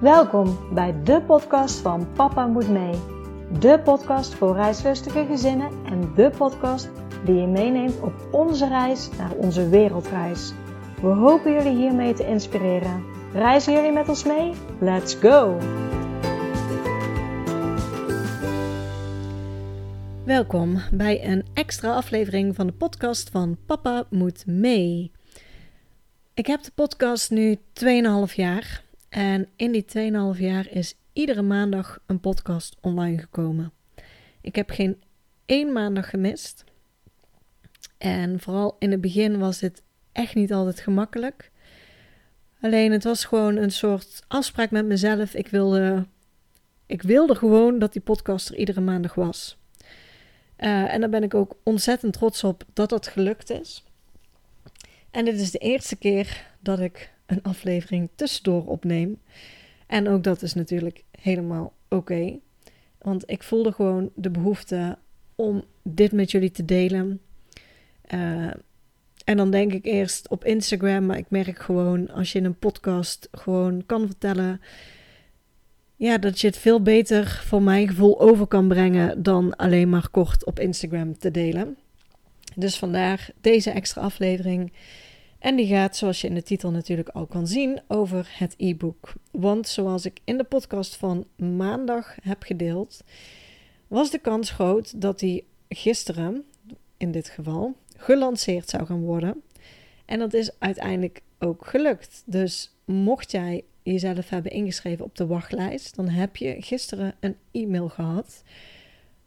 Welkom bij de podcast van Papa Moet Mee. De podcast voor reislustige gezinnen en de podcast die je meeneemt op onze reis naar onze wereldreis. We hopen jullie hiermee te inspireren. Reizen jullie met ons mee? Let's go! Welkom bij een extra aflevering van de podcast van Papa Moet Mee. Ik heb de podcast nu 2,5 jaar en in die 2,5 jaar is iedere maandag een podcast online gekomen. Ik heb geen één maandag gemist. En vooral in het begin was het echt niet altijd gemakkelijk. Alleen het was gewoon een soort afspraak met mezelf. Ik wilde, ik wilde gewoon dat die podcast er iedere maandag was. Uh, en daar ben ik ook ontzettend trots op dat dat gelukt is. En dit is de eerste keer dat ik een aflevering tussendoor opneem. En ook dat is natuurlijk helemaal oké. want ik voelde gewoon de behoefte om dit met jullie te delen. Uh, en dan denk ik eerst op Instagram, maar ik merk gewoon als je in een podcast gewoon kan vertellen. Ja, dat je het veel beter voor mijn gevoel over kan brengen dan alleen maar kort op Instagram te delen. Dus vandaar deze extra aflevering. En die gaat, zoals je in de titel natuurlijk al kan zien, over het e-book. Want zoals ik in de podcast van maandag heb gedeeld, was de kans groot dat die gisteren, in dit geval, gelanceerd zou gaan worden. En dat is uiteindelijk ook gelukt. Dus mocht jij jezelf hebben ingeschreven op de wachtlijst, dan heb je gisteren een e-mail gehad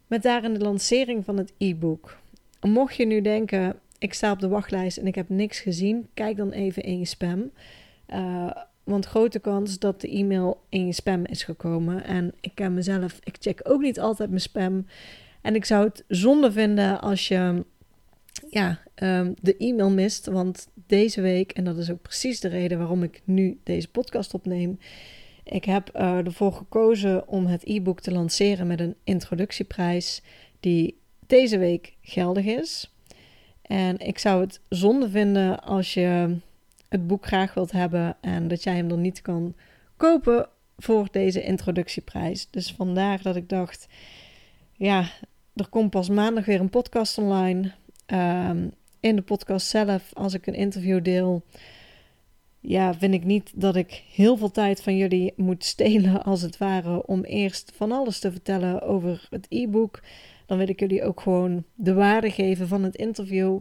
met daarin de lancering van het e-book. Mocht je nu denken, ik sta op de wachtlijst en ik heb niks gezien, kijk dan even in je spam. Uh, want grote kans dat de e-mail in je spam is gekomen. En ik ken mezelf, ik check ook niet altijd mijn spam. En ik zou het zonde vinden als je ja, um, de e-mail mist. Want deze week, en dat is ook precies de reden waarom ik nu deze podcast opneem. Ik heb uh, ervoor gekozen om het e-book te lanceren met een introductieprijs die deze week geldig is. En ik zou het zonde vinden als je het boek graag wilt hebben en dat jij hem dan niet kan kopen voor deze introductieprijs. Dus vandaar dat ik dacht, ja, er komt pas maandag weer een podcast online. Ehm, in de podcast zelf, als ik een interview deel, ja, vind ik niet dat ik heel veel tijd van jullie moet stelen, als het ware, om eerst van alles te vertellen over het e-book dan wil ik jullie ook gewoon de waarde geven van het interview.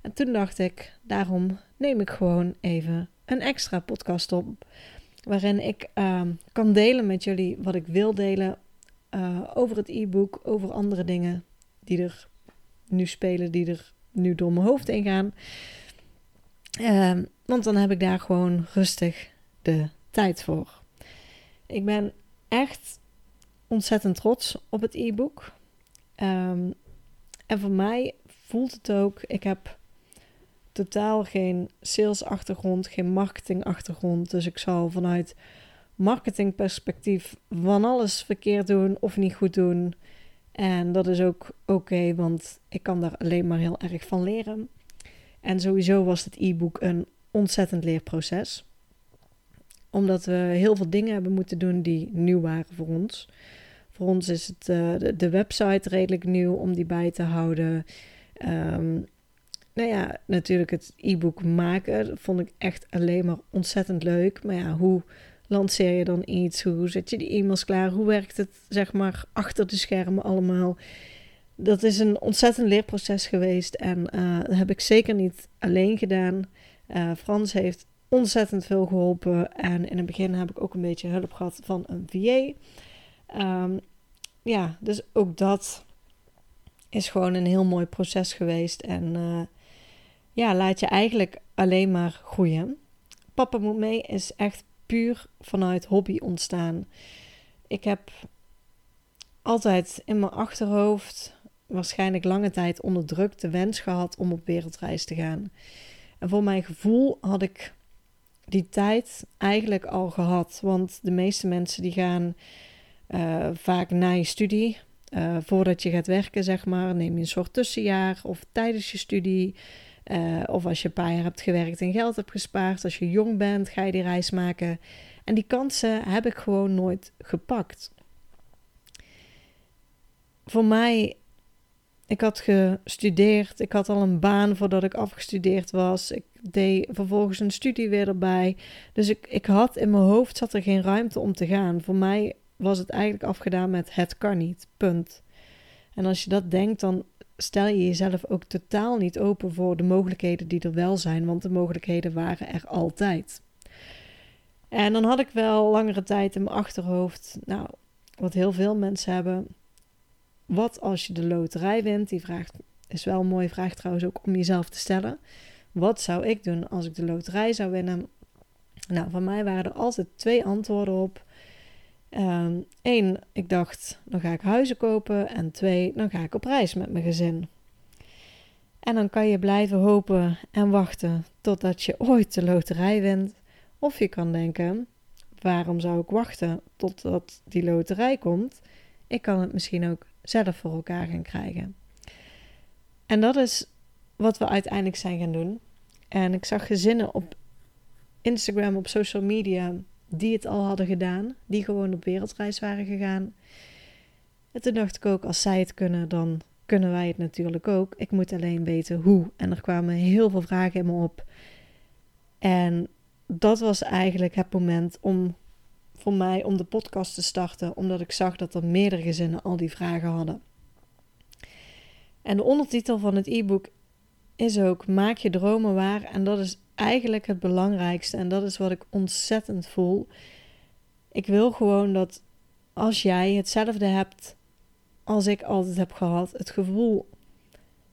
En toen dacht ik, daarom neem ik gewoon even een extra podcast op. Waarin ik ehm, kan delen met jullie wat ik wil delen uh, over het e-book, over andere dingen die er nu spelen, die er nu door mijn hoofd heen gaan. Uh, want dan heb ik daar gewoon rustig de tijd voor. Ik ben echt ontzettend trots op het e-book. Um, en voor mij voelt het ook, ik heb totaal geen salesachtergrond, geen marketingachtergrond. Dus ik zal vanuit marketingperspectief van alles verkeerd doen of niet goed doen. En dat is ook oké, want ik kan daar alleen maar heel erg van leren. En sowieso was het e-book een ontzettend leerproces. Omdat we heel veel dingen hebben moeten doen die nieuw waren voor ons. Voor ons is het uh, de, website redelijk nieuw om die bij te houden. Um, nou ja, natuurlijk het e-book maken vond ik echt alleen maar ontzettend leuk. Maar ja, hoe lanceer je dan iets? Hoe zet je die e-mails klaar? Hoe werkt het, zeg maar, achter de schermen allemaal? Dat is een ontzettend leerproces geweest en uh, dat heb ik zeker niet alleen gedaan. Uh, Frans heeft ontzettend veel geholpen en in het begin heb ik ook een beetje hulp gehad van een VA. Um, ja, dus ook dat is gewoon een heel mooi proces geweest. En uh, ja, laat je eigenlijk alleen maar groeien. Papa moet mee is echt puur vanuit hobby ontstaan. Ik heb altijd in mijn achterhoofd, waarschijnlijk lange tijd onderdrukt, de wens gehad om op wereldreis te gaan. En voor mijn gevoel had ik die tijd eigenlijk al gehad. Want de meeste mensen die gaan uh, vaak na je studie, uh, voordat je gaat werken, zeg maar, neem je een soort tussenjaar of tijdens je studie. Uh, of als je een paar jaar hebt gewerkt en geld hebt gespaard. Als je jong bent, ga je die reis maken. En die kansen heb ik gewoon nooit gepakt. Voor mij, ik had gestudeerd, ik had al een baan voordat ik afgestudeerd was. Ik deed vervolgens een studie weer erbij. Dus ik, ik had in mijn hoofd zat er geen ruimte om te gaan. Voor mij was het eigenlijk afgedaan met het kan niet, punt. En als je dat denkt, dan stel je jezelf ook totaal niet open voor de mogelijkheden die er wel zijn, want de mogelijkheden waren er altijd. En dan had ik wel langere tijd in mijn achterhoofd, nou, wat heel veel mensen hebben. Wat als je de loterij wint? Die vraag is wel een mooie vraag trouwens ook om jezelf te stellen. Wat zou ik doen als ik de loterij zou winnen? Nou, van mij waren er altijd twee antwoorden op. Eén, ehm, ik dacht, dan ga ik huizen kopen. En twee, dan ga ik op reis met mijn gezin. En dan kan je blijven hopen en wachten totdat je ooit de loterij wint. Of je kan denken, waarom zou ik wachten totdat die loterij komt? Ik kan het misschien ook zelf voor elkaar gaan krijgen. En dat is wat we uiteindelijk zijn gaan doen. En ik zag gezinnen op Instagram, op social media, die het al hadden gedaan, die gewoon op wereldreis waren gegaan. En toen dacht ik ook, als zij het kunnen, dan kunnen wij het natuurlijk ook. Ik moet alleen weten hoe. En er kwamen heel veel vragen in me op. En dat was eigenlijk het moment om voor mij om de podcast te starten, omdat ik zag dat er meerdere gezinnen al die vragen hadden. En de ondertitel van het e-book is ook Maak je dromen waar. En dat is eigenlijk het belangrijkste. En dat is wat ik ontzettend voel. Ik wil gewoon dat als jij hetzelfde hebt als ik altijd heb gehad, het gevoel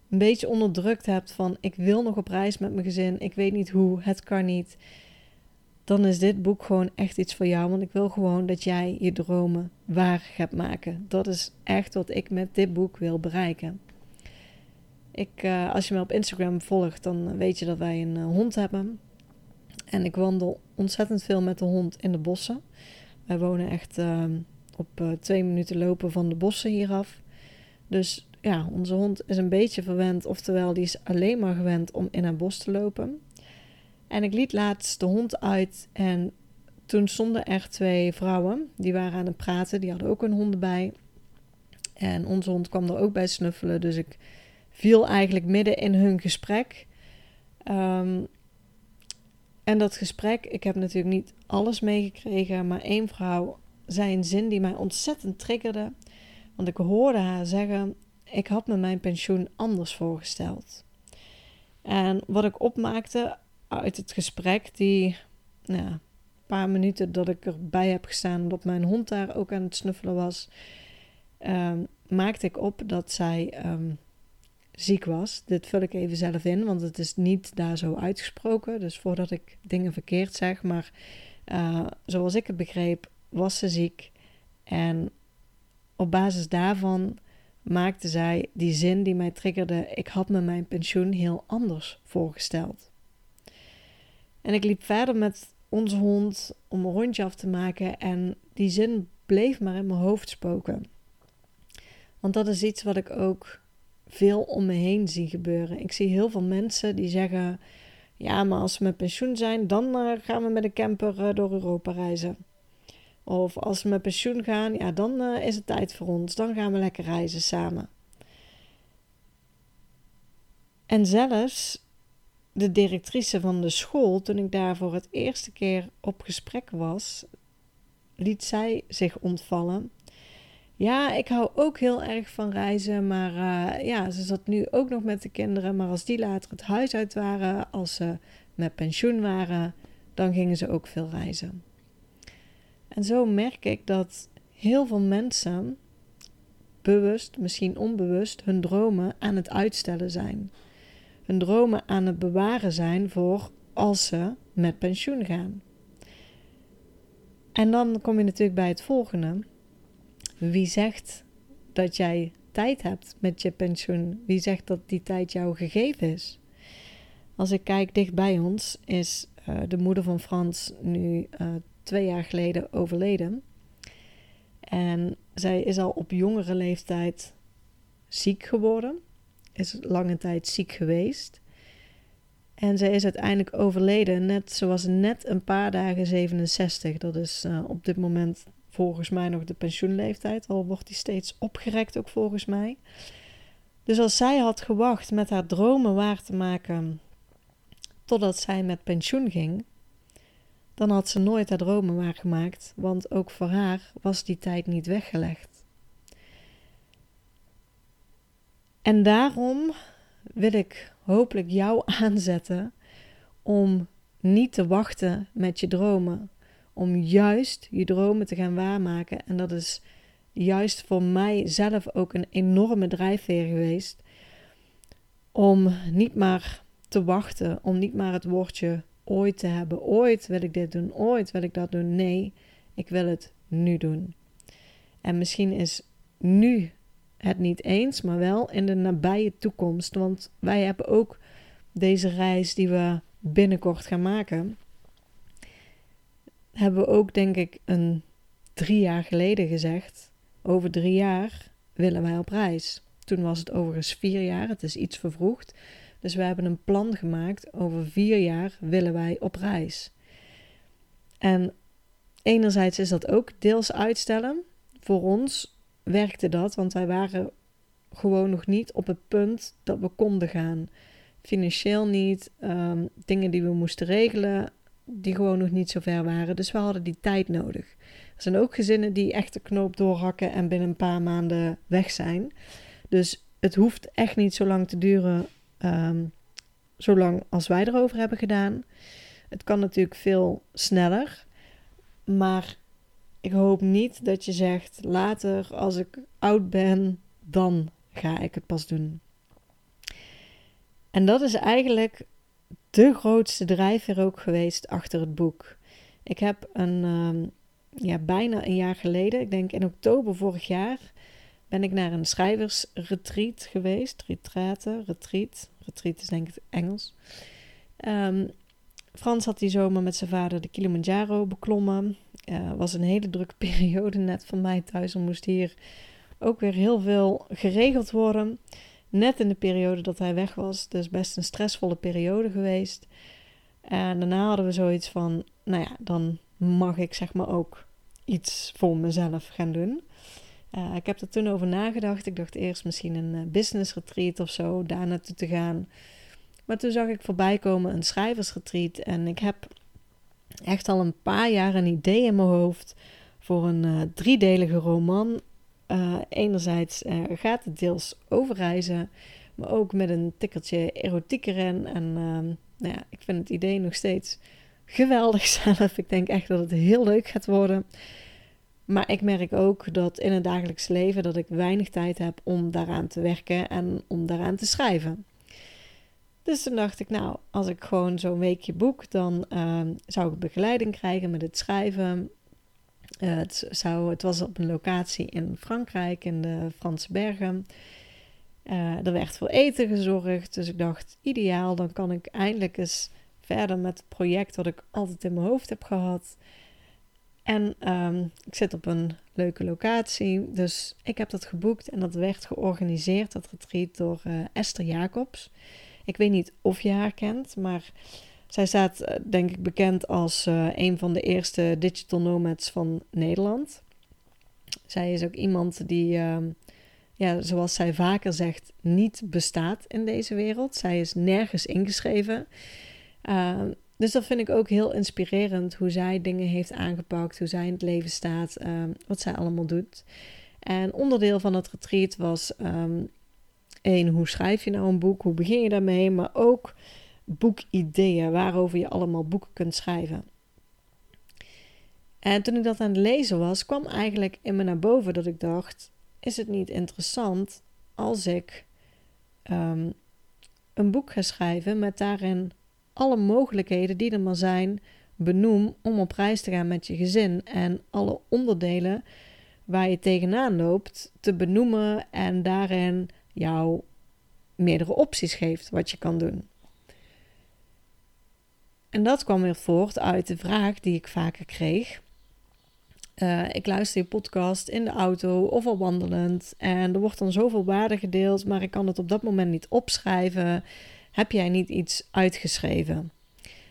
een beetje onderdrukt hebt van ik wil nog op reis met mijn gezin, ik weet niet hoe, het kan niet. Dan is dit boek gewoon echt iets voor jou, want ik wil gewoon dat jij je dromen waar gaat maken. Dat is echt wat ik met dit boek wil bereiken. Ik, uh, als je me op Instagram volgt, dan weet je dat wij een uh, hond hebben. En ik wandel ontzettend veel met de hond in de bossen. Wij wonen echt uh, op twee minuten lopen van de bossen hieraf. Dus ja, onze hond is een beetje verwend. Oftewel, die is alleen maar gewend om in een bos te lopen. En ik liet laatst de hond uit en toen stonden er twee vrouwen. Die waren aan het praten, die hadden ook een hond bij. En onze hond kwam er ook bij snuffelen, dus ik viel eigenlijk midden in hun gesprek. Um, en dat gesprek, ik heb natuurlijk niet alles meegekregen, maar één vrouw zei een zin die mij ontzettend triggerde. Want ik hoorde haar zeggen: Ik had me mijn pensioen anders voorgesteld. En wat ik opmaakte uit het gesprek, die nou, paar minuten dat ik erbij heb gestaan, dat mijn hond daar ook aan het snuffelen was, um, maakte ik op dat zij um, ziek was. Dit vul ik even zelf in, want het is niet daar zo uitgesproken. Dus voordat ik dingen verkeerd zeg, maar uh, zoals ik het begreep, was ze ziek. En op basis daarvan maakte zij die zin die mij triggerde: ik had me mijn pensioen heel anders voorgesteld. En ik liep verder met onze hond om een rondje af te maken en die zin bleef maar in mijn hoofd spoken. Want dat is iets wat ik ook veel om me heen zie gebeuren. Ik zie heel veel mensen die zeggen: Ja, maar als we met pensioen zijn, dan uh, gaan we met een camper uh, door Europa reizen. Of als we met pensioen gaan, ja, dan uh, is het tijd voor ons. Dan gaan we lekker reizen samen. En zelfs de directrice van de school, toen ik daar voor het eerste keer op gesprek was, liet zij zich ontvallen ja, ik hou ook heel erg van reizen, maar uh, ja, ze zat nu ook nog met de kinderen. Maar als die later het huis uit waren, als ze met pensioen waren, dan gingen ze ook veel reizen. En zo merk ik dat heel veel mensen, bewust, misschien onbewust, hun dromen aan het uitstellen zijn. Hun dromen aan het bewaren zijn voor als ze met pensioen gaan. En dan kom je natuurlijk bij het volgende. Wie zegt dat jij tijd hebt met je pensioen? Wie zegt dat die tijd jou gegeven is? Als ik kijk dicht bij ons, is uh, de moeder van Frans nu uh, twee jaar geleden overleden. En zij is al op jongere leeftijd ziek geworden. Is lange tijd ziek geweest. En zij is uiteindelijk overleden. Net, ze was net een paar dagen 67. Dat is uh, op dit moment volgens mij nog de pensioenleeftijd. Al wordt die steeds opgerekt ook volgens mij. Dus als zij had gewacht met haar dromen waar te maken totdat zij met pensioen ging, dan had ze nooit haar dromen waargemaakt, want ook voor haar was die tijd niet weggelegd. En daarom wil ik hopelijk jou aanzetten om niet te wachten met je dromen, om juist je dromen te gaan waarmaken. En dat is juist voor mij zelf ook een enorme drijfveer geweest. Om niet maar te wachten, om niet maar het woordje ooit te hebben. Ooit wil ik dit doen, ooit wil ik dat doen. Nee, ik wil het nu doen. En misschien is nu het niet eens, maar wel in de nabije toekomst. Want wij hebben ook deze reis die we binnenkort gaan maken. Hebben we ook, denk ik, een drie jaar geleden gezegd over drie jaar willen wij op reis. Toen was het overigens vier jaar, het is iets vervroegd. Dus we hebben een plan gemaakt, over vier jaar willen wij op reis. En enerzijds is dat ook deels uitstellen. Voor ons werkte dat, want wij waren gewoon nog niet op het punt dat we konden gaan. Financieel niet, um, dingen die we moesten regelen, die gewoon nog niet zo ver waren. Dus we hadden die tijd nodig. Er zijn ook gezinnen die echt de knoop doorhakken en binnen een paar maanden weg zijn. Dus het hoeft echt niet zo lang te duren, um, zolang als wij erover hebben gedaan. Het kan natuurlijk veel sneller, maar ik hoop niet dat je zegt later als ik oud ben, dan ga ik het pas doen. En dat is eigenlijk de grootste drijver ook geweest achter het boek. Ik heb een, um, ja, bijna een jaar geleden, ik denk in oktober vorig jaar, ben ik naar een schrijversretreat geweest. Retraite, retreat. Retreat is denk ik Engels. Um, Frans had die zomer met zijn vader de Kilimanjaro beklommen. Uh, was een hele drukke periode net van mij thuis. Er moest hier ook weer heel veel geregeld worden. Net in de periode dat hij weg was. Dus best een stressvolle periode geweest. En daarna hadden we zoiets van, nou ja, dan mag ik zeg maar ook iets voor mezelf gaan doen. Uh, ik heb er toen over nagedacht. Ik dacht eerst misschien een uh, business retreat of zo, daar naartoe te gaan. Maar toen zag ik voorbij komen een schrijversretreat. En ik heb echt al een paar jaar een idee in mijn hoofd voor een uh, driedelige roman. Enerzijds gaat het deels over reizen, maar ook met een tikkeltje erotiek erin. En ehm, nou ja, ik vind het idee nog steeds geweldig zelf. Ik denk echt dat het heel leuk gaat worden. Maar ik merk ook dat in het dagelijks leven dat ik weinig tijd heb om daaraan te werken en om daaraan te schrijven. Dus toen dacht ik, nou, als ik gewoon zo'n weekje boek, dan uh, zou ik begeleiding krijgen met het schrijven. Uh, het, het was op een locatie in Frankrijk, in de Franse bergen. Uh, er werd voor eten gezorgd, dus ik dacht, ideaal, dan kan ik eindelijk eens verder met het project wat ik altijd in mijn hoofd heb gehad. En ehm, ik zit op een leuke locatie, dus ik heb dat geboekt en dat werd georganiseerd, dat retreat, door uh, Esther Jacobs. Ik weet niet of je haar kent, maar zij staat uh, denk ik bekend als uh, een van de eerste digital nomads van Nederland. Zij is ook iemand die, ehm, ja, zoals zij vaker zegt, niet bestaat in deze wereld. Zij is nergens ingeschreven. Uh, dus dat vind ik ook heel inspirerend hoe zij dingen heeft aangepakt, hoe zij in het leven staat, um, wat zij allemaal doet. En onderdeel van het retreat was um, één, hoe schrijf je nou een boek, hoe begin je daarmee, maar ook boekideeën, waarover je allemaal boeken kunt schrijven. En toen ik dat aan het lezen was, kwam eigenlijk in me naar boven dat ik dacht: is het niet interessant als ik um, een boek ga schrijven met daarin alle mogelijkheden die er maar zijn benoem om op reis te gaan met je gezin. En alle onderdelen waar je tegenaan loopt te benoemen en daarin jou meerdere opties geeft wat je kan doen. En dat kwam weer voort uit de vraag die ik vaker kreeg. Uh, ik luister je podcast in de auto of al wandelend. En er wordt dan zoveel waarde gedeeld, maar ik kan het op dat moment niet opschrijven. heb jij niet iets uitgeschreven?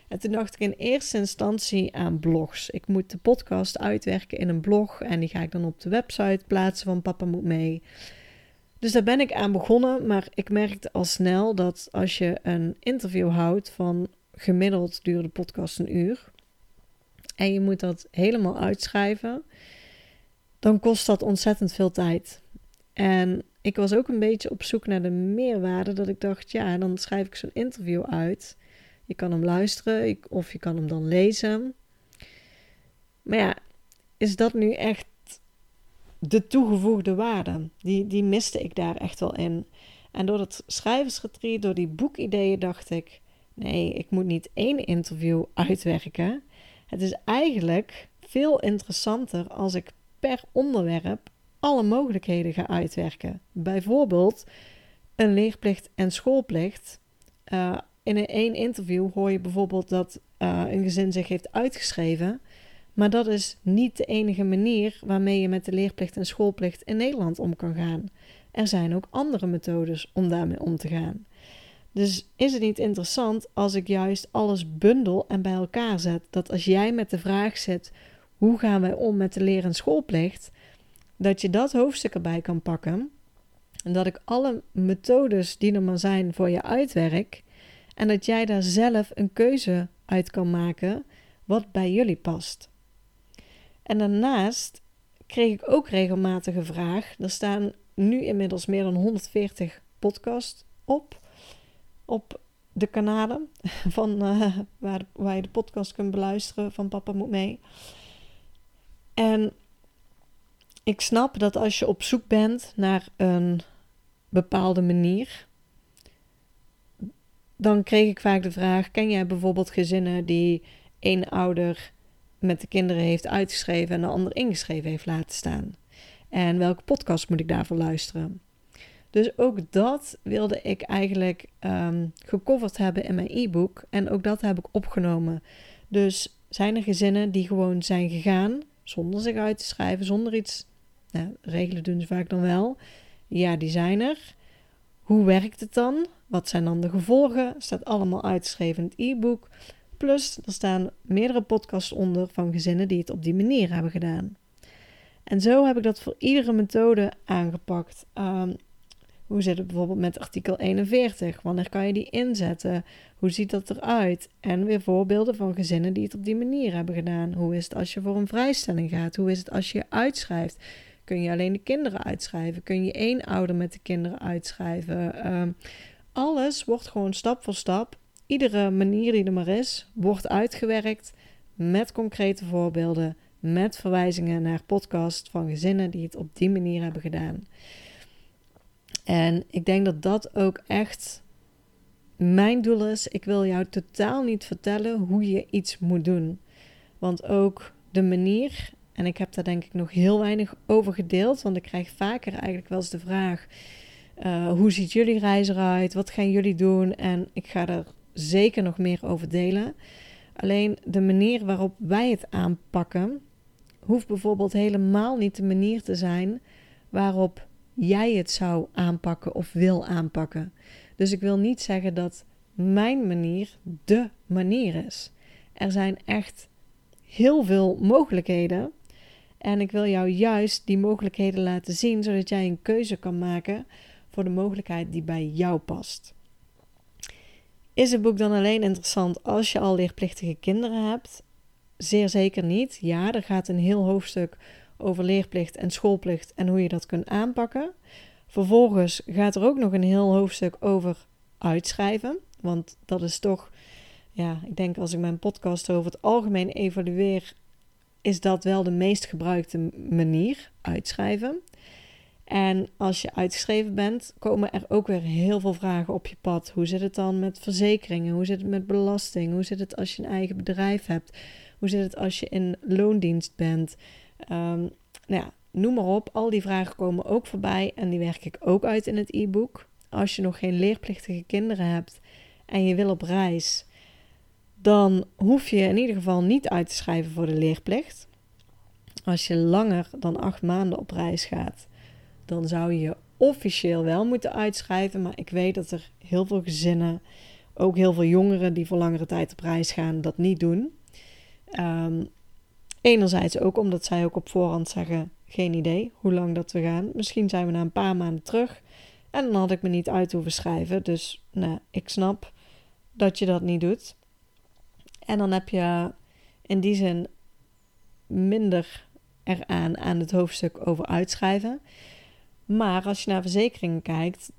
En toen dacht ik in eerste instantie aan blogs. Ik moet de podcast uitwerken in een blog en die ga ik dan op de website plaatsen van Papa Moet Mee. Dus daar ben ik aan begonnen, maar ik merkte al snel dat als je een interview houdt van gemiddeld duurde de podcast een uur en je moet dat helemaal uitschrijven, dan kost dat ontzettend veel tijd. En ik was ook een beetje op zoek naar de meerwaarde dat ik dacht, ja, dan schrijf ik zo'n interview uit. Je kan hem luisteren of je kan hem dan lezen. Maar ja, is dat nu echt de toegevoegde waarde? Die, die miste ik daar echt wel in. En door dat schrijversretreat, door die boekideeën, dacht ik: nee, ik moet niet één interview uitwerken. Het is eigenlijk veel interessanter als ik per onderwerp alle mogelijkheden ga uitwerken. Bijvoorbeeld een leerplicht en schoolplicht. Uh, in één interview hoor je bijvoorbeeld dat uh, een gezin zich heeft uitgeschreven. Maar dat is niet de enige manier waarmee je met de leerplicht en schoolplicht in Nederland om kan gaan. Er zijn ook andere methodes om daarmee om te gaan. Dus is het niet interessant als ik juist alles bundel en bij elkaar zet? Dat als jij met de vraag zit: hoe gaan wij om met de leer- en schoolplicht? Dat je dat hoofdstuk erbij kan pakken. En dat ik alle methodes die er maar zijn voor je uitwerk. En dat jij daar zelf een keuze uit kan maken wat bij jullie past. En daarnaast kreeg ik ook regelmatig een vraag. Er staan nu inmiddels meer dan 140 podcasts op. Op de kanalen van, uh, waar, waar je de podcast kunt beluisteren van Papa Moet Mee. En ik snap dat als je op zoek bent naar een bepaalde manier, dan kreeg ik vaak de vraag: ken jij bijvoorbeeld gezinnen die één ouder met de kinderen heeft uitgeschreven en de ander ingeschreven heeft laten staan? En welke podcast moet ik daarvoor luisteren? Dus ook dat wilde ik eigenlijk um, gecoverd hebben in mijn e-book. En ook dat heb ik opgenomen. Dus zijn er gezinnen die gewoon zijn gegaan zonder zich uit te schrijven, zonder iets. Nou, regelen doen ze vaak dan wel. Ja, die zijn er. Hoe werkt het dan? Wat zijn dan de gevolgen? Staat allemaal uitgeschreven in het e-book. Plus, er staan meerdere podcasts onder van gezinnen die het op die manier hebben gedaan. En zo heb ik dat voor iedere methode aangepakt. Um, hoe zit het bijvoorbeeld met artikel 41? Wanneer kan je die inzetten? Hoe ziet dat eruit? En weer voorbeelden van gezinnen die het op die manier hebben gedaan. Hoe is het als je voor een vrijstelling gaat? Hoe is het als je uitschrijft? Kun je alleen de kinderen uitschrijven? Kun je één ouder met de kinderen uitschrijven? Um, alles wordt gewoon stap voor stap, iedere manier die er maar is, wordt uitgewerkt met concrete voorbeelden, met verwijzingen naar podcasts van gezinnen die het op die manier hebben gedaan. En ik denk dat dat ook echt mijn doel is. Ik wil jou totaal niet vertellen hoe je iets moet doen. Want ook de manier, en ik heb daar denk ik nog heel weinig over gedeeld, want ik krijg vaker eigenlijk wel eens de vraag: uh, hoe ziet jullie reis eruit? Wat gaan jullie doen? En ik ga er zeker nog meer over delen. Alleen de manier waarop wij het aanpakken, hoeft bijvoorbeeld helemaal niet de manier te zijn waarop jij het zou aanpakken of wil aanpakken. Dus ik wil niet zeggen dat mijn manier de manier is. Er zijn echt heel veel mogelijkheden. En ik wil jou juist die mogelijkheden laten zien, zodat jij een keuze kan maken voor de mogelijkheid die bij jou past. Is het boek dan alleen interessant als je al leerplichtige kinderen hebt? Zeer zeker niet. Ja, er gaat een heel hoofdstuk over leerplicht en schoolplicht en hoe je dat kunt aanpakken. Vervolgens gaat er ook nog een heel hoofdstuk over uitschrijven. Want dat is toch, ja, ik denk als ik mijn podcast over het algemeen evalueer, is dat wel de meest gebruikte manier, uitschrijven. En als je uitgeschreven bent, komen er ook weer heel veel vragen op je pad. Hoe zit het dan met verzekeringen? Hoe zit het met belasting? Hoe zit het als je een eigen bedrijf hebt? Hoe zit het als je in loondienst bent? Um, nou ja, noem maar op. Al die vragen komen ook voorbij en die werk ik ook uit in het e-book. Als je nog geen leerplichtige kinderen hebt en je wil op reis, dan hoef je in ieder geval niet uit te schrijven voor de leerplicht. Als je langer dan acht maanden op reis gaat, dan zou je officieel wel moeten uitschrijven. Maar ik weet dat er heel veel gezinnen ook heel veel jongeren die voor langere tijd op reis gaan dat niet doen. Um, enerzijds ook omdat zij ook op voorhand zeggen: geen idee hoe lang dat we gaan. Misschien zijn we na een paar maanden terug. En dan had ik me niet uit hoeven schrijven. Dus nou, ik snap dat je dat niet doet. En dan heb je in die zin minder eraan aan het hoofdstuk over uitschrijven. Maar als je naar verzekeringen kijkt,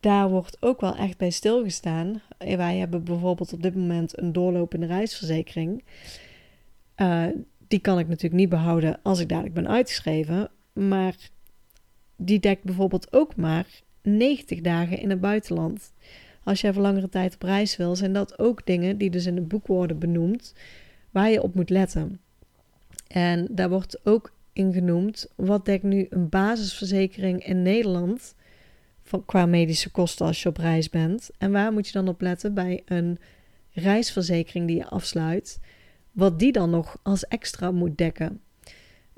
daar wordt ook wel echt bij stilgestaan. Wij hebben bijvoorbeeld op dit moment een doorlopende reisverzekering. Uh, die kan ik natuurlijk niet behouden als ik dadelijk ben uitgeschreven. Maar die dekt bijvoorbeeld ook maar 90 dagen in het buitenland. Als jij voor langere tijd op reis wil, zijn dat ook dingen die dus in het boek worden benoemd, waar je op moet letten. En daar wordt ook in genoemd, wat dekt nu een basisverzekering in Nederland qua medische kosten als je op reis bent? En waar moet je dan op letten bij een reisverzekering die je afsluit? Wat die dan nog als extra moet dekken.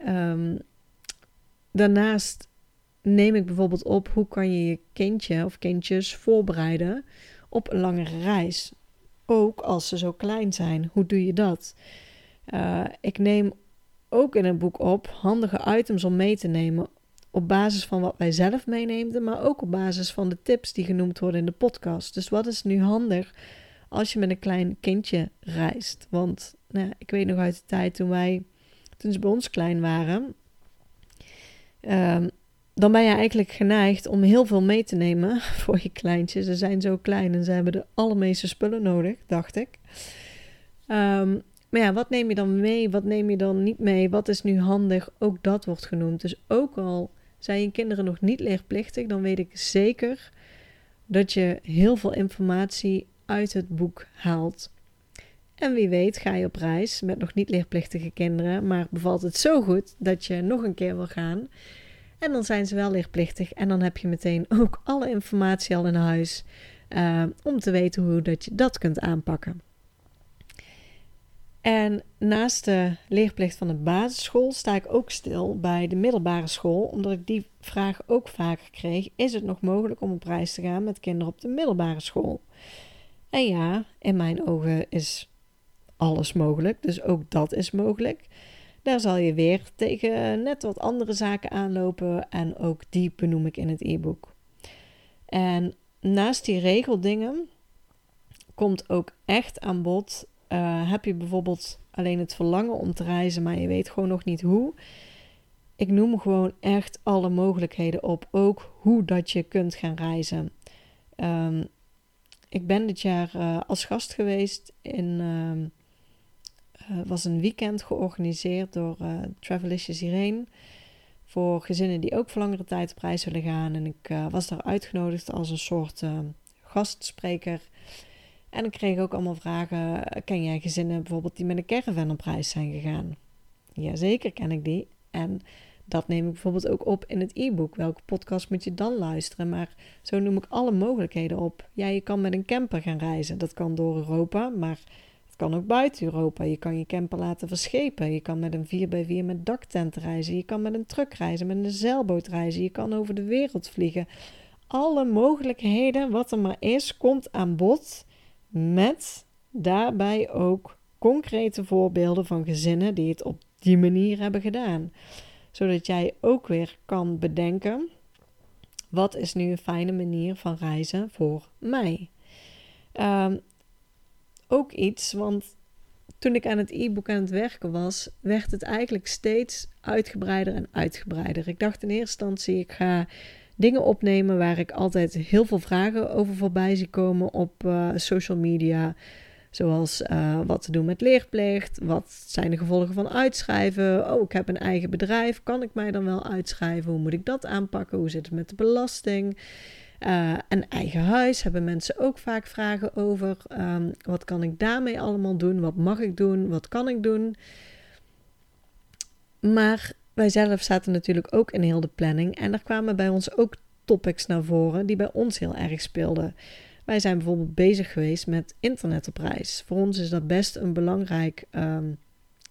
Um, daarnaast neem ik bijvoorbeeld op hoe kan je je kindje of kindjes voorbereiden op een langere reis. Ook als ze zo klein zijn. Hoe doe je dat? Uh, ik neem ook in een boek op handige items om mee te nemen op basis van wat wij zelf meeneemden, maar ook op basis van de tips die genoemd worden in de podcast. Dus wat is nu handig als je met een klein kindje reist? Want nou, ik weet nog uit de tijd toen wij, toen ze bij ons klein waren, um, dan ben je eigenlijk geneigd om heel veel mee te nemen voor je kleintjes. Ze zijn zo klein en ze hebben de allermeeste spullen nodig, dacht ik. Um, maar ja, wat neem je dan mee? Wat neem je dan niet mee? Wat is nu handig? Ook dat wordt genoemd. Dus ook al zijn je kinderen nog niet leerplichtig, dan weet ik zeker dat je heel veel informatie uit het boek haalt. En wie weet ga je op reis met nog niet leerplichtige kinderen, maar bevalt het zo goed dat je nog een keer wil gaan. En dan zijn ze wel leerplichtig en dan heb je meteen ook alle informatie al in huis uh, om te weten hoe dat je dat kunt aanpakken. En naast de leerplicht van de basisschool sta ik ook stil bij de middelbare school, omdat ik die vraag ook vaker kreeg: is het nog mogelijk om op reis te gaan met kinderen op de middelbare school? En ja, in mijn ogen is alles mogelijk. Dus ook dat is mogelijk. Daar zal je weer tegen net wat andere zaken aanlopen. En ook die benoem ik in het e-book. En naast die regeldingen komt ook echt aan bod. Uh, heb je bijvoorbeeld alleen het verlangen om te reizen, maar je weet gewoon nog niet hoe. Ik noem gewoon echt alle mogelijkheden op. Ook hoe dat je kunt gaan reizen. Um, ik ben dit jaar uh, als gast geweest in uh, was een weekend georganiseerd door uh, Travelicious Irene. Voor gezinnen die ook voor langere tijd op reis willen gaan. En ik was daar uitgenodigd als een soort gastspreker. En ik kreeg ook allemaal vragen. Ken jij gezinnen bijvoorbeeld die met een caravan op reis zijn gegaan? Jazeker ken ik die. En dat neem ik bijvoorbeeld ook op in het e-book. Welke podcast moet je dan luisteren? Maar zo noem ik alle mogelijkheden op. Ja, je kan met een camper gaan reizen. Dat kan door Europa, maar kan ook buiten Europa. Je kan je camper laten verschepen. Je kan met een 4x4 met daktent reizen. Je kan met een truck reizen, met een zeilboot reizen. Je kan over de wereld vliegen. Alle mogelijkheden wat er maar is, komt aan bod. Met daarbij ook concrete voorbeelden van gezinnen die het op die manier hebben gedaan. Zodat jij ook weer kan bedenken: wat is nu een fijne manier van reizen voor mij? Um, ook iets, want toen ik aan het e-book aan het werken was, werd het eigenlijk steeds uitgebreider en uitgebreider. Ik dacht in eerste instantie, ik ga dingen opnemen waar ik altijd heel veel vragen over voorbij zie komen op uh, social media. Zoals uh, wat te doen met leerplicht, wat zijn de gevolgen van uitschrijven. Oh, ik heb een eigen bedrijf, kan ik mij dan wel uitschrijven? Hoe moet ik dat aanpakken? Hoe zit het met de belasting? Uh, een eigen huis hebben mensen ook vaak vragen over. Um, wat kan ik daarmee allemaal doen? Wat mag ik doen? Wat kan ik doen? Maar wij zelf zaten natuurlijk ook in heel de planning. En er kwamen bij ons ook topics naar voren die bij ons heel erg speelden. Wij zijn bijvoorbeeld bezig geweest met internet op reis. Voor ons is dat best een belangrijk um,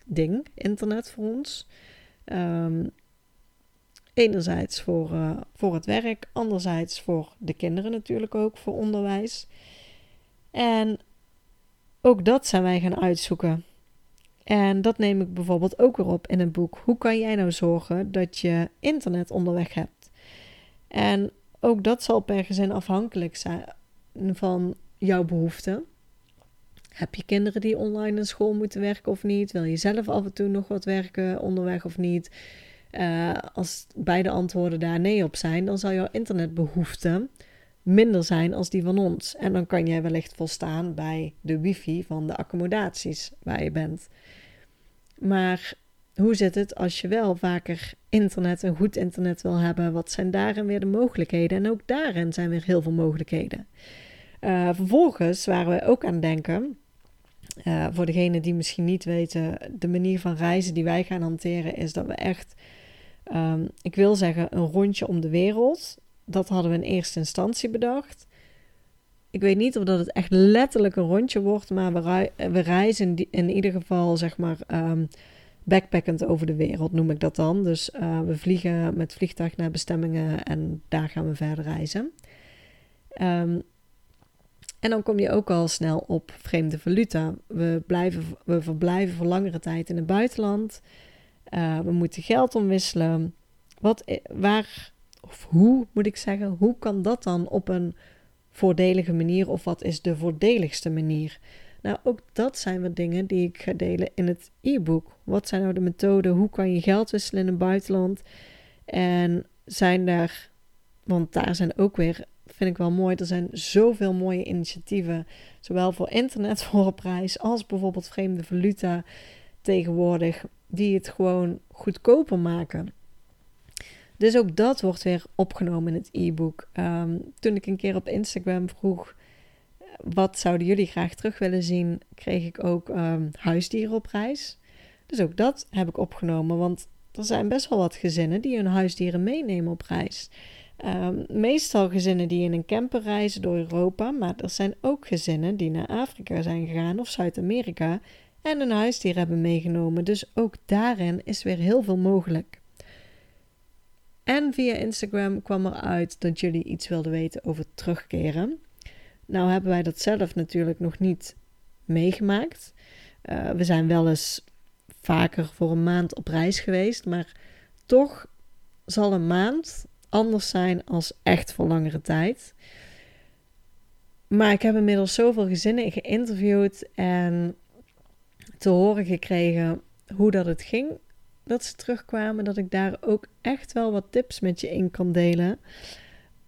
ding, internet voor ons. Um, Enerzijds voor, uh, voor het werk, anderzijds voor de kinderen natuurlijk ook, voor onderwijs. En ook dat zijn wij gaan uitzoeken. En dat neem ik bijvoorbeeld ook weer op in een boek. Hoe kan jij nou zorgen dat je internet onderweg hebt? En ook dat zal per gezin afhankelijk zijn van jouw behoeften. Heb je kinderen die online in school moeten werken of niet? Wil je zelf af en toe nog wat werken onderweg of niet? Uh, als beide antwoorden daar nee op zijn, dan zal jouw internetbehoefte minder zijn als die van ons. En dan kan jij wellicht volstaan bij de wifi van de accommodaties waar je bent. Maar hoe zit het als je wel vaker internet, een goed internet wil hebben? Wat zijn daarin weer de mogelijkheden? En ook daarin zijn weer heel veel mogelijkheden. Uh, vervolgens waren we ook aan het denken, uh, voor degenen die misschien niet weten, de manier van reizen die wij gaan hanteren is dat we echt, um, ik wil zeggen, een rondje om de wereld. Dat hadden we in eerste instantie bedacht. Ik weet niet of dat het echt letterlijk een rondje wordt, maar we, we reizen in ieder geval, zeg maar, um, backpackend over de wereld, noem ik dat dan. Dus uh, we vliegen met vliegtuig naar bestemmingen en daar gaan we verder reizen. Um, en dan kom je ook al snel op vreemde valuta. We, blijven, we verblijven voor langere tijd in het buitenland. Uh, we moeten geld omwisselen. Wat, waar, of hoe moet ik zeggen, hoe kan dat dan op een voordelige manier of wat is de voordeligste manier? Nou, ook dat zijn wat dingen die ik ga delen in het e-book. Wat zijn nou de methoden? Hoe kan je geld wisselen in het buitenland? En zijn daar, want daar zijn ook weer vind ik wel mooi. Er zijn zoveel mooie initiatieven, zowel voor internet voor een prijs als bijvoorbeeld vreemde valuta tegenwoordig, die het gewoon goedkoper maken. Dus ook dat wordt weer opgenomen in het e-book. Ehm, toen ik een keer op Instagram vroeg, wat zouden jullie graag terug willen zien, kreeg ik ook um, huisdieren op reis. Dus ook dat heb ik opgenomen, want er zijn best wel wat gezinnen die hun huisdieren meenemen op reis. Um, meestal gezinnen die in een camper reizen door Europa, maar er zijn ook gezinnen die naar Afrika zijn gegaan of Zuid-Amerika en een huisdier hebben meegenomen. Dus ook daarin is weer heel veel mogelijk. En via Instagram kwam er uit dat jullie iets wilden weten over terugkeren. Nou hebben wij dat zelf natuurlijk nog niet meegemaakt. Uh, we zijn wel eens vaker voor een maand op reis geweest, maar toch zal een maand anders zijn als echt voor langere tijd. Maar ik heb inmiddels zoveel gezinnen geïnterviewd en te horen gekregen hoe dat het ging dat ze terugkwamen, dat ik daar ook echt wel wat tips met je in kan delen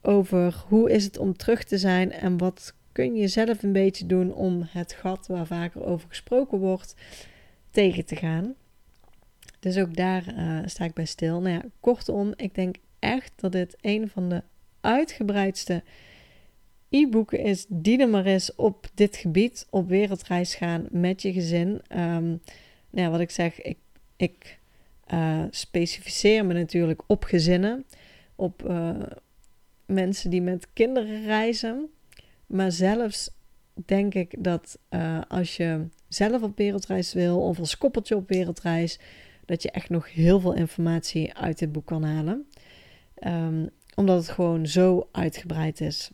over hoe is het om terug te zijn en wat kun je zelf een beetje doen om het gat waar vaker over gesproken wordt tegen te gaan. Dus ook daar uh, sta ik bij stil. Nou ja, kortom, ik denk echt dat dit een van de uitgebreidste e-boeken is die er maar is op dit gebied, op wereldreis gaan met je gezin. Um, nou wat ik zeg, ik, ik uh, specificeer me natuurlijk op gezinnen, op uh, mensen die met kinderen reizen. Maar zelfs denk ik dat uh, als je zelf op wereldreis wil of als koppeltje op wereldreis, dat je echt nog heel veel informatie uit dit boek kan halen. Um, omdat het gewoon zo uitgebreid is.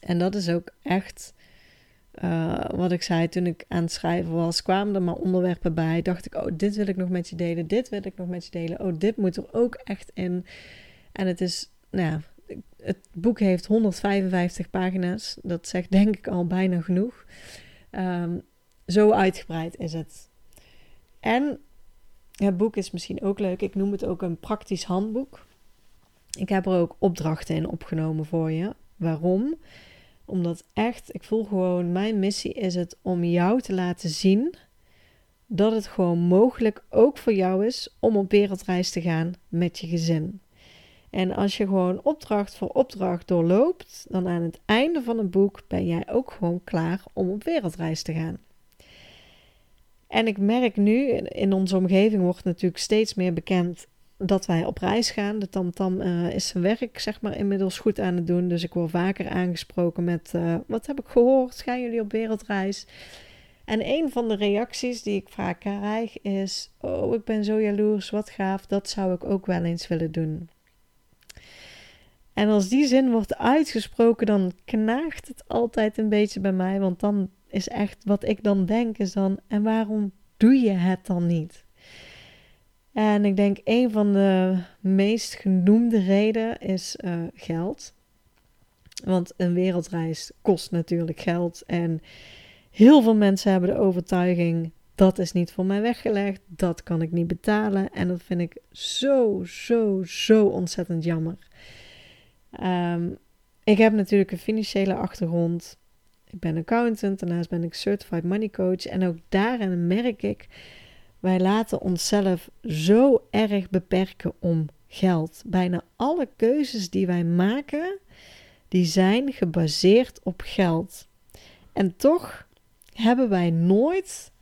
En dat is ook echt uh, wat ik zei toen ik aan het schrijven was. Kwamen er maar onderwerpen bij. Dacht ik, oh, dit wil ik nog met je delen. Dit wil ik nog met je delen. Oh, dit moet er ook echt in. En het is, nou het boek heeft 155 pagina's. Dat zegt denk ik al bijna genoeg. Um, zo uitgebreid is het. En het boek is misschien ook leuk. Ik noem het ook een praktisch handboek. Ik heb er ook opdrachten in opgenomen voor je. Waarom? Omdat echt, ik voel gewoon, mijn missie is het om jou te laten zien dat het gewoon mogelijk ook voor jou is om op wereldreis te gaan met je gezin. En als je gewoon opdracht voor opdracht doorloopt, dan aan het einde van het boek ben jij ook gewoon klaar om op wereldreis te gaan. En ik merk nu, in onze omgeving wordt natuurlijk steeds meer bekend dat wij op reis gaan. De TamTam -tam, uh, is zijn werk zeg maar inmiddels goed aan het doen. Dus ik word vaker aangesproken met uh, wat heb ik gehoord? Gaan jullie op wereldreis? En een van de reacties die ik vaak krijg is: Oh, ik ben zo jaloers, wat gaaf, dat zou ik ook wel eens willen doen. En als die zin wordt uitgesproken, dan knaagt het altijd een beetje bij mij. Want dan is echt wat ik dan denk, is dan: en waarom doe je het dan niet? En ik denk een van de meest genoemde redenen is uh, geld. Want een wereldreis kost natuurlijk geld. En heel veel mensen hebben de overtuiging: dat is niet voor mij weggelegd, dat kan ik niet betalen. En dat vind ik zo, zo, zo ontzettend jammer. Ehm, ik heb natuurlijk een financiële achtergrond. Ik ben accountant, daarnaast ben ik certified money coach. En ook daarin merk ik, wij laten onszelf zo erg beperken om geld. Bijna alle keuzes die wij maken, die zijn gebaseerd op geld. En toch hebben wij nooit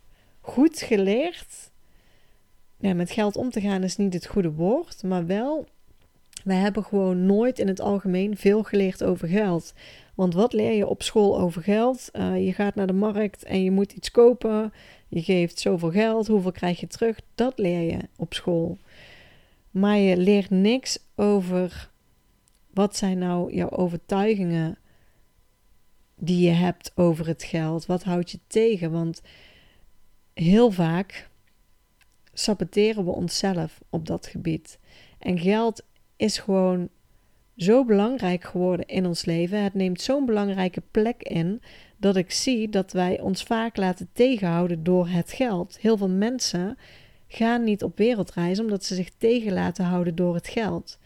goed geleerd. Met geld om te gaan is niet het goede woord, maar wel wij hebben gewoon nooit in het algemeen veel geleerd over geld. Want wat leer je op school over geld? Uh, je gaat naar de markt en je moet iets kopen. Je geeft zoveel geld. Hoeveel krijg je terug? Dat leer je op school. Maar je leert niks over wat zijn nou jouw overtuigingen die je hebt over het geld. Wat houdt je tegen? Want heel vaak saboteren we onszelf op dat gebied. En geld is gewoon zo belangrijk geworden in ons leven. Het neemt zo'n belangrijke plek in dat ik zie dat wij ons vaak laten tegenhouden door het geld. Heel veel mensen gaan niet op wereldreis omdat ze zich tegen laten houden door het geld.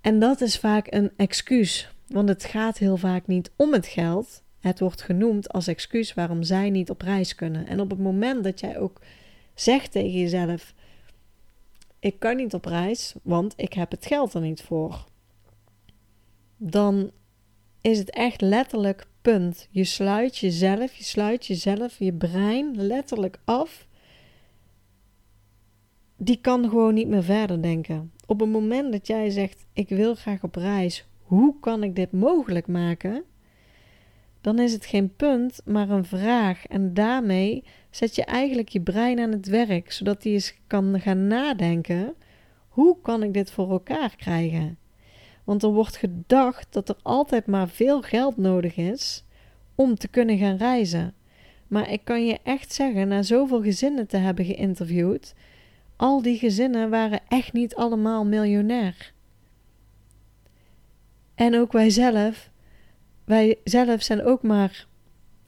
En dat is vaak een excuus, want het gaat heel vaak niet om het geld. Het wordt genoemd als excuus waarom zij niet op reis kunnen. En op het moment dat jij ook zegt tegen jezelf: ik kan niet op reis, want ik heb het geld er niet voor. Dan is het echt letterlijk punt. Je sluit jezelf, je sluit jezelf, je brein letterlijk af. Die kan gewoon niet meer verder denken. Op het moment dat jij zegt: Ik wil graag op reis, hoe kan ik dit mogelijk maken? Dan is het geen punt, maar een vraag. En daarmee zet je eigenlijk je brein aan het werk, zodat hij eens kan gaan nadenken: hoe kan ik dit voor elkaar krijgen? Want er wordt gedacht dat er altijd maar veel geld nodig is om te kunnen gaan reizen. Maar ik kan je echt zeggen, na zoveel gezinnen te hebben geïnterviewd, al die gezinnen waren echt niet allemaal miljonair. En ook wij zelf, wij zelf zijn ook maar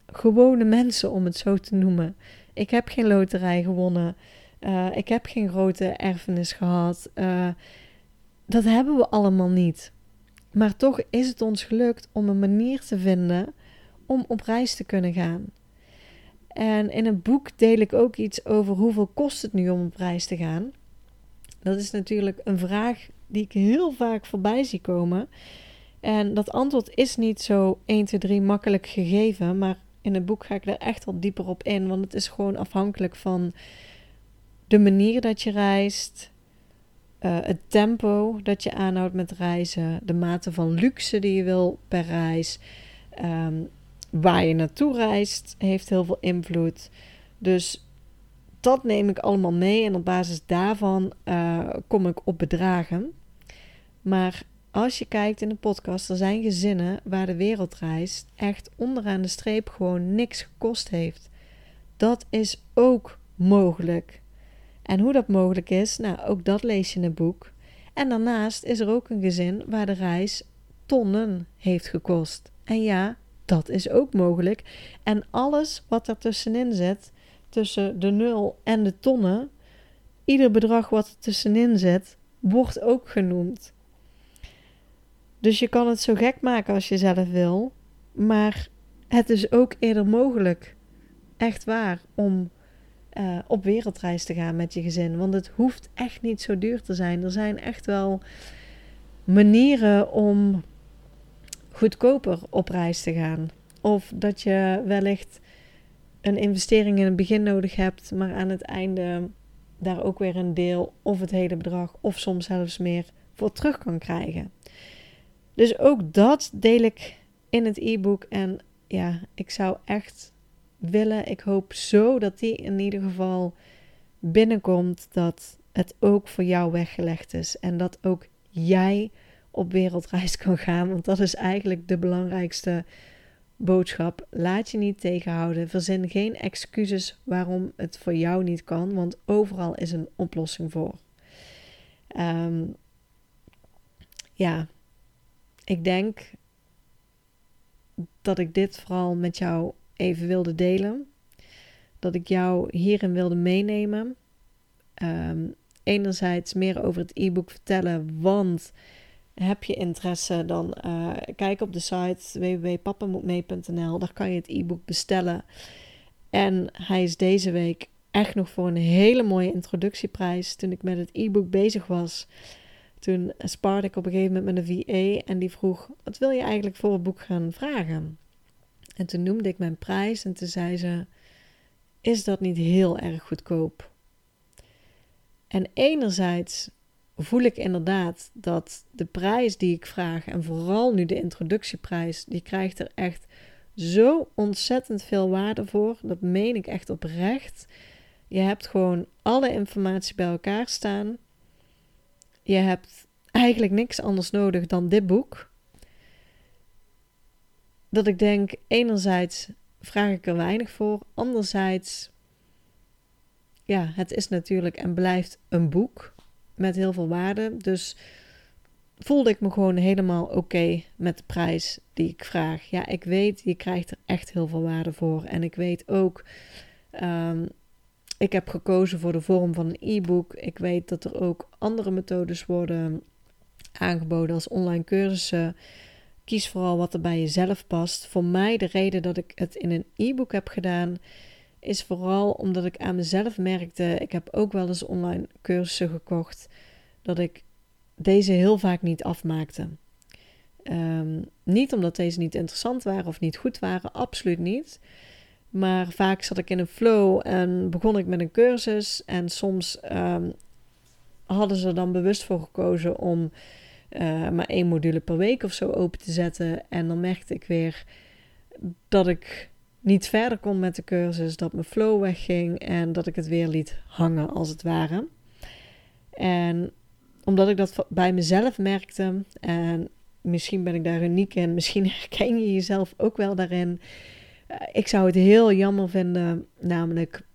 gewone mensen, om het zo te noemen. Ik heb geen loterij gewonnen. Uh, ik heb geen grote erfenis gehad. Uh, dat hebben we allemaal niet. Maar toch is het ons gelukt om een manier te vinden om op reis te kunnen gaan. En in een boek deel ik ook iets over hoeveel kost het nu om op reis te gaan. Dat is natuurlijk een vraag die ik heel vaak voorbij zie komen. En dat antwoord is niet zo 1, 2, 3 makkelijk gegeven, maar in het boek ga ik er echt wat dieper op in, want het is gewoon afhankelijk van de manier dat je reist, uh, het tempo dat je aanhoudt met reizen, de mate van luxe die je wil per reis, um, waar je naartoe reist, heeft heel veel invloed. Dus dat neem ik allemaal mee en op basis daarvan uh, kom ik op bedragen. Maar als je kijkt in de podcast, er zijn gezinnen waar de wereldreis echt onderaan de streep gewoon niks gekost heeft. Dat is ook mogelijk. En hoe dat mogelijk is, nou, ook dat lees je in het boek. En daarnaast is er ook een gezin waar de reis tonnen heeft gekost. En ja, dat is ook mogelijk. En alles wat er tussenin zit, tussen de nul en de tonnen, ieder bedrag wat er tussenin zit, wordt ook genoemd. Dus je kan het zo gek maken als je zelf wil, maar het is ook eerder mogelijk, echt waar, om uh, op wereldreis te gaan met je gezin. Want het hoeft echt niet zo duur te zijn. Er zijn echt wel manieren om goedkoper op reis te gaan. Of dat je wellicht een investering in het begin nodig hebt, maar aan het einde daar ook weer een deel of het hele bedrag of soms zelfs meer voor terug kan krijgen. Dus ook dat deel ik in het e-book en ja, ik zou echt willen. Ik hoop zo dat die in ieder geval binnenkomt. Dat het ook voor jou weggelegd is. En dat ook jij op wereldreis kan gaan. Want dat is eigenlijk de belangrijkste boodschap. Laat je niet tegenhouden. Verzin geen excuses waarom het voor jou niet kan, want overal is een oplossing voor. Ehm, ja, ik denk dat ik dit vooral met jou even wilde delen. Dat ik jou hierin wilde meenemen. Um, enerzijds meer over het e-book vertellen, want heb je interesse, dan uh, kijk op de site www.pappamoetmee.nl. Daar kan je het e-book bestellen. En hij is deze week echt nog voor een hele mooie introductieprijs. Toen ik met het e-book bezig was, toen spaarde ik op een gegeven moment met een VA en die vroeg: Wat wil je eigenlijk voor het boek gaan vragen? En toen noemde ik mijn prijs en toen zei ze: Is dat niet heel erg goedkoop? En enerzijds voel ik inderdaad dat de prijs die ik vraag, en vooral nu de introductieprijs, die krijgt er echt zo ontzettend veel waarde voor. Dat meen ik echt oprecht. Je hebt gewoon alle informatie bij elkaar staan. Je hebt eigenlijk niks anders nodig dan dit boek. Dat ik denk, enerzijds vraag ik er weinig voor, anderzijds, ja, het is natuurlijk en blijft een boek met heel veel waarde. Dus voelde ik me gewoon helemaal oké met de prijs die ik vraag. Ja, ik weet, je krijgt er echt heel veel waarde voor. En ik weet ook, um, ik heb gekozen voor de vorm van een e-book. Ik weet dat er ook andere methodes worden aangeboden als online cursussen. Kies vooral wat er bij jezelf past. Voor mij de reden dat ik het in een e-book heb gedaan, is vooral omdat ik aan mezelf merkte. Ik heb ook wel eens online cursussen gekocht, dat ik deze heel vaak niet afmaakte. Um, niet omdat deze niet interessant waren of niet goed waren, absoluut niet. Maar vaak zat ik in een flow en begon ik met een cursus. En soms um, hadden ze er dan bewust voor gekozen om uh, maar één module per week of zo open te zetten. En dan merkte ik weer dat ik niet verder kon met de cursus, dat mijn flow wegging en dat ik het weer liet hangen als het ware. En omdat ik dat bij mezelf merkte, en misschien ben ik daar uniek in, misschien herken je jezelf ook wel daarin. Eh, ik zou het heel jammer vinden, namelijk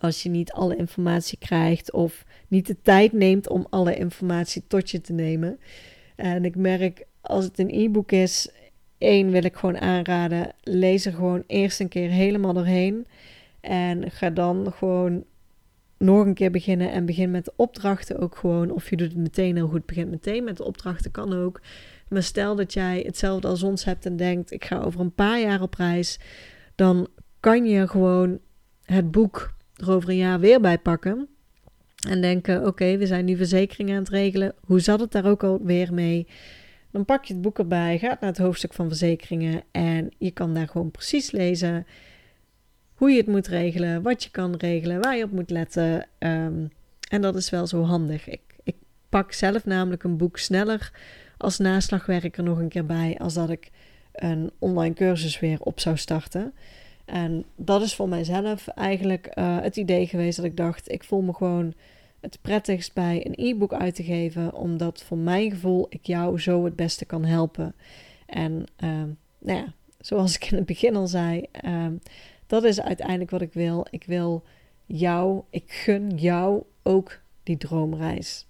als je niet alle informatie krijgt of niet de tijd neemt om alle informatie tot je te nemen. En ik merk als het een e-book is, één wil ik gewoon aanraden, lees er gewoon eerst een keer helemaal doorheen en ga dan gewoon nog een keer beginnen en begin met de opdrachten ook gewoon. Of je doet het meteen heel goed, begint meteen met de opdrachten, kan ook. Maar stel dat jij hetzelfde als ons hebt en denkt: ik ga over een paar jaar op reis, dan kan je gewoon het boek er over een jaar weer bij pakken. En denken: oké, we zijn nu verzekeringen aan het regelen. Hoe zat het daar ook alweer mee? Dan pak je het boek erbij, gaat naar het hoofdstuk van verzekeringen en je kan daar gewoon precies lezen hoe je het moet regelen, wat je kan regelen, waar je op moet letten. Ehm, en dat is wel zo handig. Ik, ik pak zelf namelijk een boek sneller als naslagwerk er nog een keer bij, als dat ik een online cursus weer op zou starten. En dat is voor mijzelf eigenlijk uh, het idee geweest dat ik dacht: ik voel me gewoon het prettigst bij een e-book uit te geven, omdat voor mijn gevoel ik jou zo het beste kan helpen. En uh, nou ja, zoals ik in het begin al zei, uh, dat is uiteindelijk wat ik wil. Ik wil jou, ik gun jou ook die droomreis,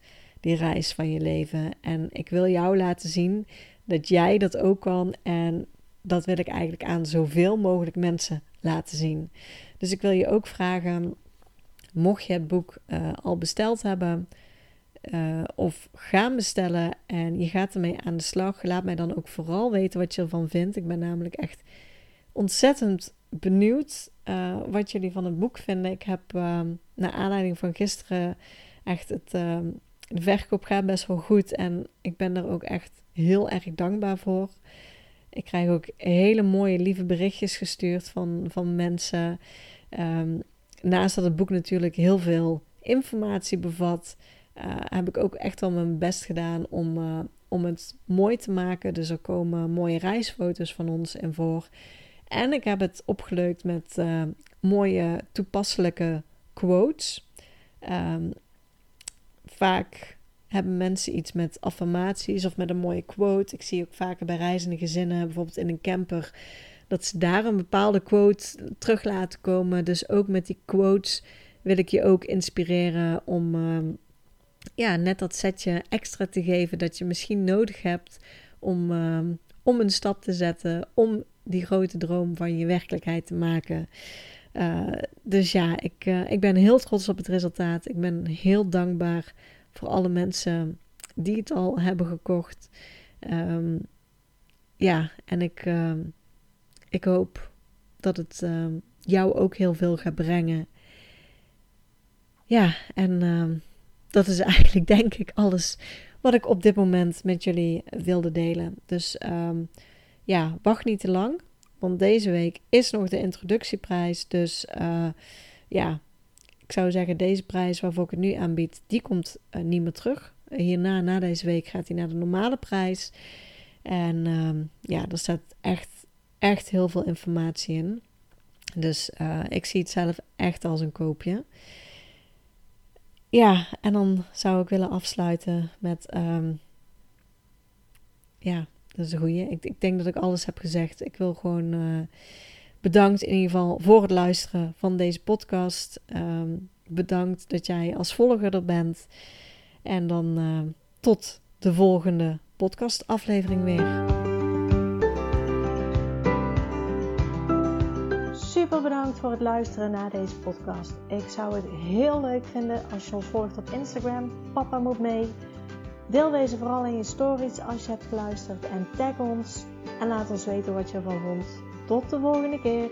die reis van je leven. En ik wil jou laten zien dat jij dat ook kan. En dat wil ik eigenlijk aan zoveel mogelijk mensen laten zien. Dus ik wil je ook vragen, mocht je het boek uh, al besteld hebben uh, of gaan bestellen en je gaat ermee aan de slag, laat mij dan ook vooral weten wat je ervan vindt. Ik ben namelijk echt ontzettend benieuwd uh, wat jullie van het boek vinden. Ik heb naar aanleiding van gisteren echt het. De verkoop gaat best wel goed en ik ben er ook echt heel erg dankbaar voor. Ik krijg ook hele mooie, lieve berichtjes gestuurd van, van mensen. Um, naast dat het boek natuurlijk heel veel informatie bevat, uh, heb ik ook echt wel mijn best gedaan om, uh, om het mooi te maken. Dus er komen mooie reisfoto's van ons in voor. En ik heb het opgeleukt met uh, mooie toepasselijke quotes. Um, vaak hebben mensen iets met affirmaties of met een mooie quote. Ik zie ook vaker bij reizende gezinnen, bijvoorbeeld in een camper, dat ze daar een bepaalde quote terug laten komen. Dus ook met die quotes wil ik je ook inspireren om ehm, ja, net dat setje extra te geven dat je misschien nodig hebt om, ehm, om een stap te zetten, om die grote droom van je werkelijkheid te maken. Uh, dus ja, ik, uh, ik ben heel trots op het resultaat. Ik ben heel dankbaar voor alle mensen die het al hebben gekocht. Um, ja, en ik, uh, ik hoop dat het jou ook heel veel gaat brengen. Ja, en dat is eigenlijk denk ik alles wat ik op dit moment met jullie wilde delen. Dus ja, wacht niet te lang. Want deze week is nog de introductieprijs. Dus uh, ja, ik zou zeggen, deze prijs waarvoor ik het nu aanbied, die komt uh, niet meer terug. Hierna, na deze week, gaat hij naar de normale prijs. En uh, ja, er staat echt, echt heel veel informatie in. Dus uh, ik zie het zelf echt als een koopje. Ja, en dan zou ik willen afsluiten met. Um, ja, dat is een goeie. Ik, ik, denk dat ik alles heb gezegd. Ik wil gewoon uh, bedankt in ieder geval voor het luisteren van deze podcast. Um, bedankt dat jij als volger er bent. En dan uh, tot de volgende podcastaflevering weer. Super bedankt voor het luisteren naar deze podcast. Ik zou het heel leuk vinden als je ons volgt op Instagram. Papa moet mee. Deel deze vooral in je stories als je hebt geluisterd en tag ons en laat ons weten wat je ervan vond. Tot de volgende keer.